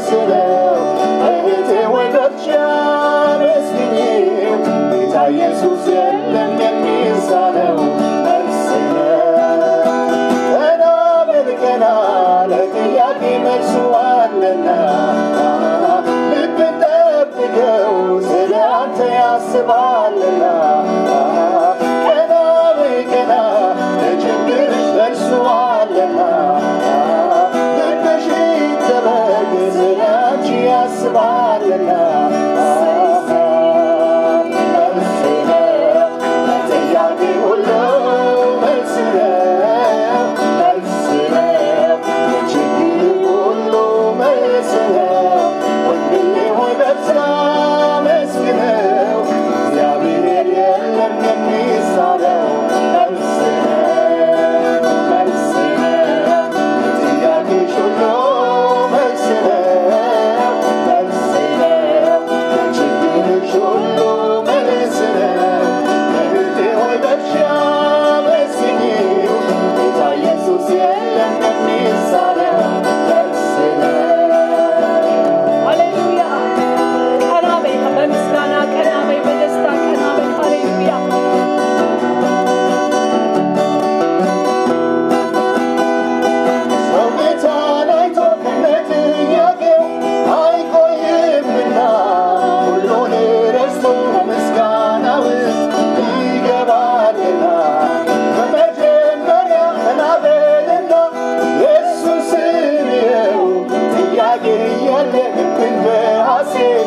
yesterday. Everything I say.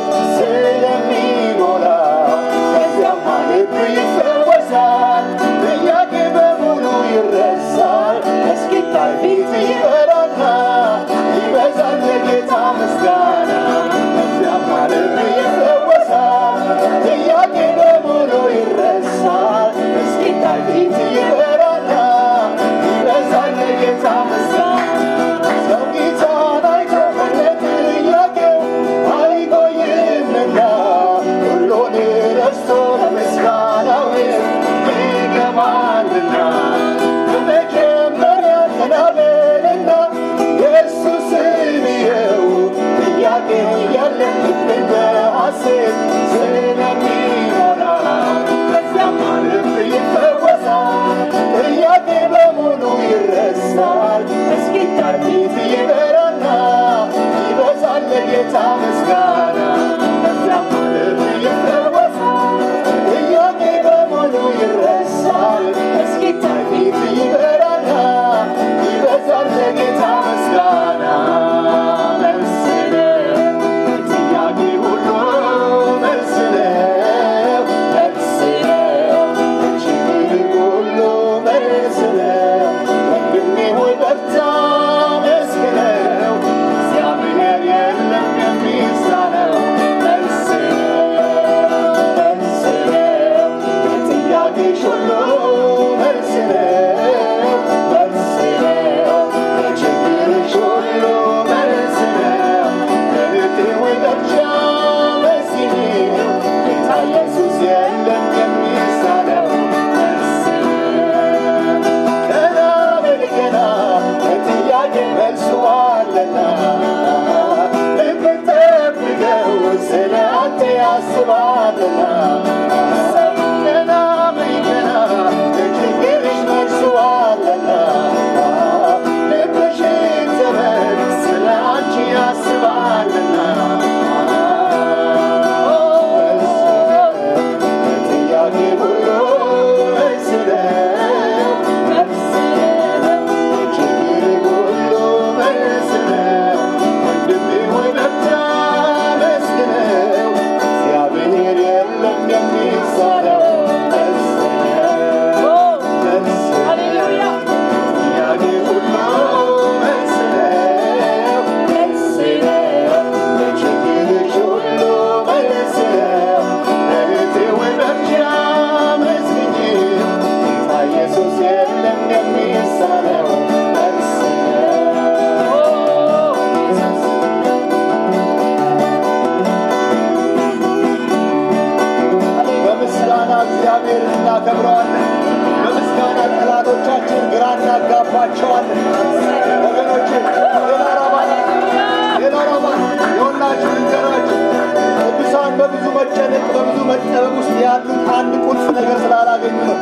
ውስጥ ያሉት አንድ ቁልፍ ነገር ስላላገኙ ነው።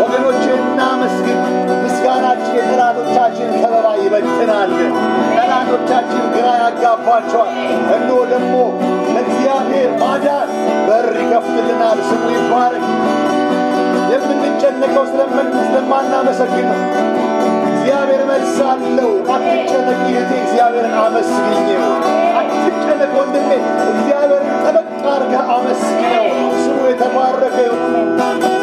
ወገኖች እናመስግን። ምስጋናችን የጠላቶቻችን ከበባ ይበትናል። ጠላቶቻችን ግራ ያጋባቸዋል። እነሆ ደግሞ ለእግዚአብሔር ማዳን በር ይከፍትልናል። ስሙ ይባረክ። የምንጨነቀው ስለማናመሰግን ነው። እግዚአብሔር መልስ አለው። አትጨነቅ እህቴ፣ እግዚአብሔርን አመስግኘው። አትጨነቅ ወንድሜ፣ እግዚአብሔርን ጠበቅ አድርገህ አመስግነው። como arrepiou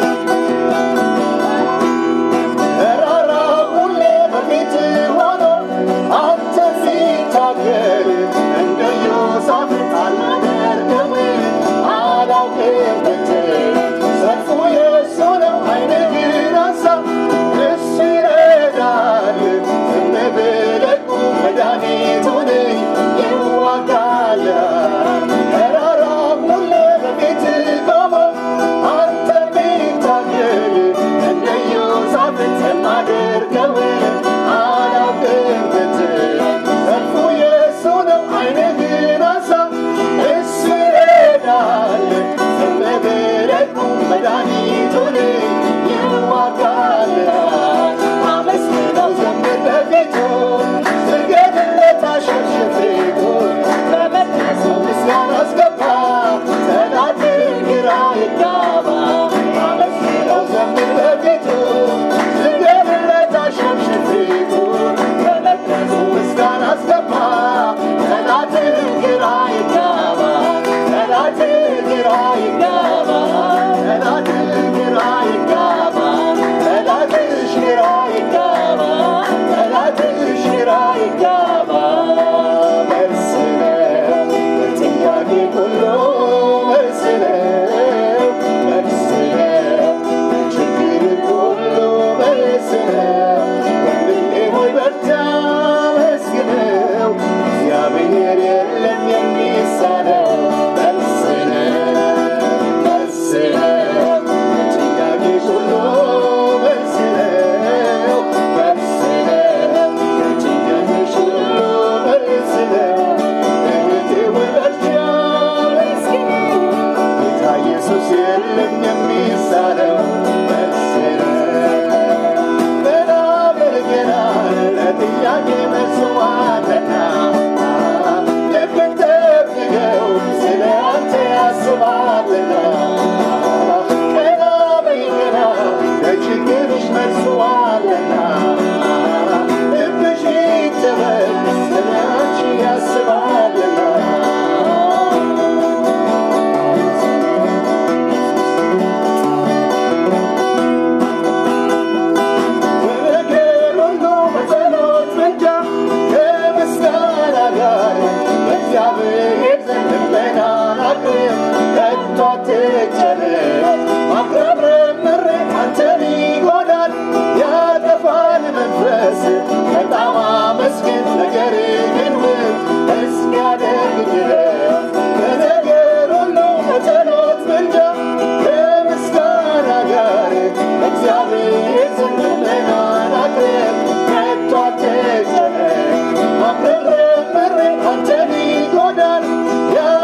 天蓬元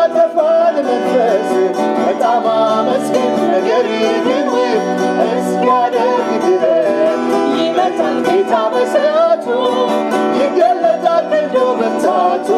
ያጠፋል መንፈስ በጣም አመስገን ነገር ግን እስኪያደርግ ድረስ ይመጣል ጌታ በሰዓቱ ይገለጣል እንደው መታቱ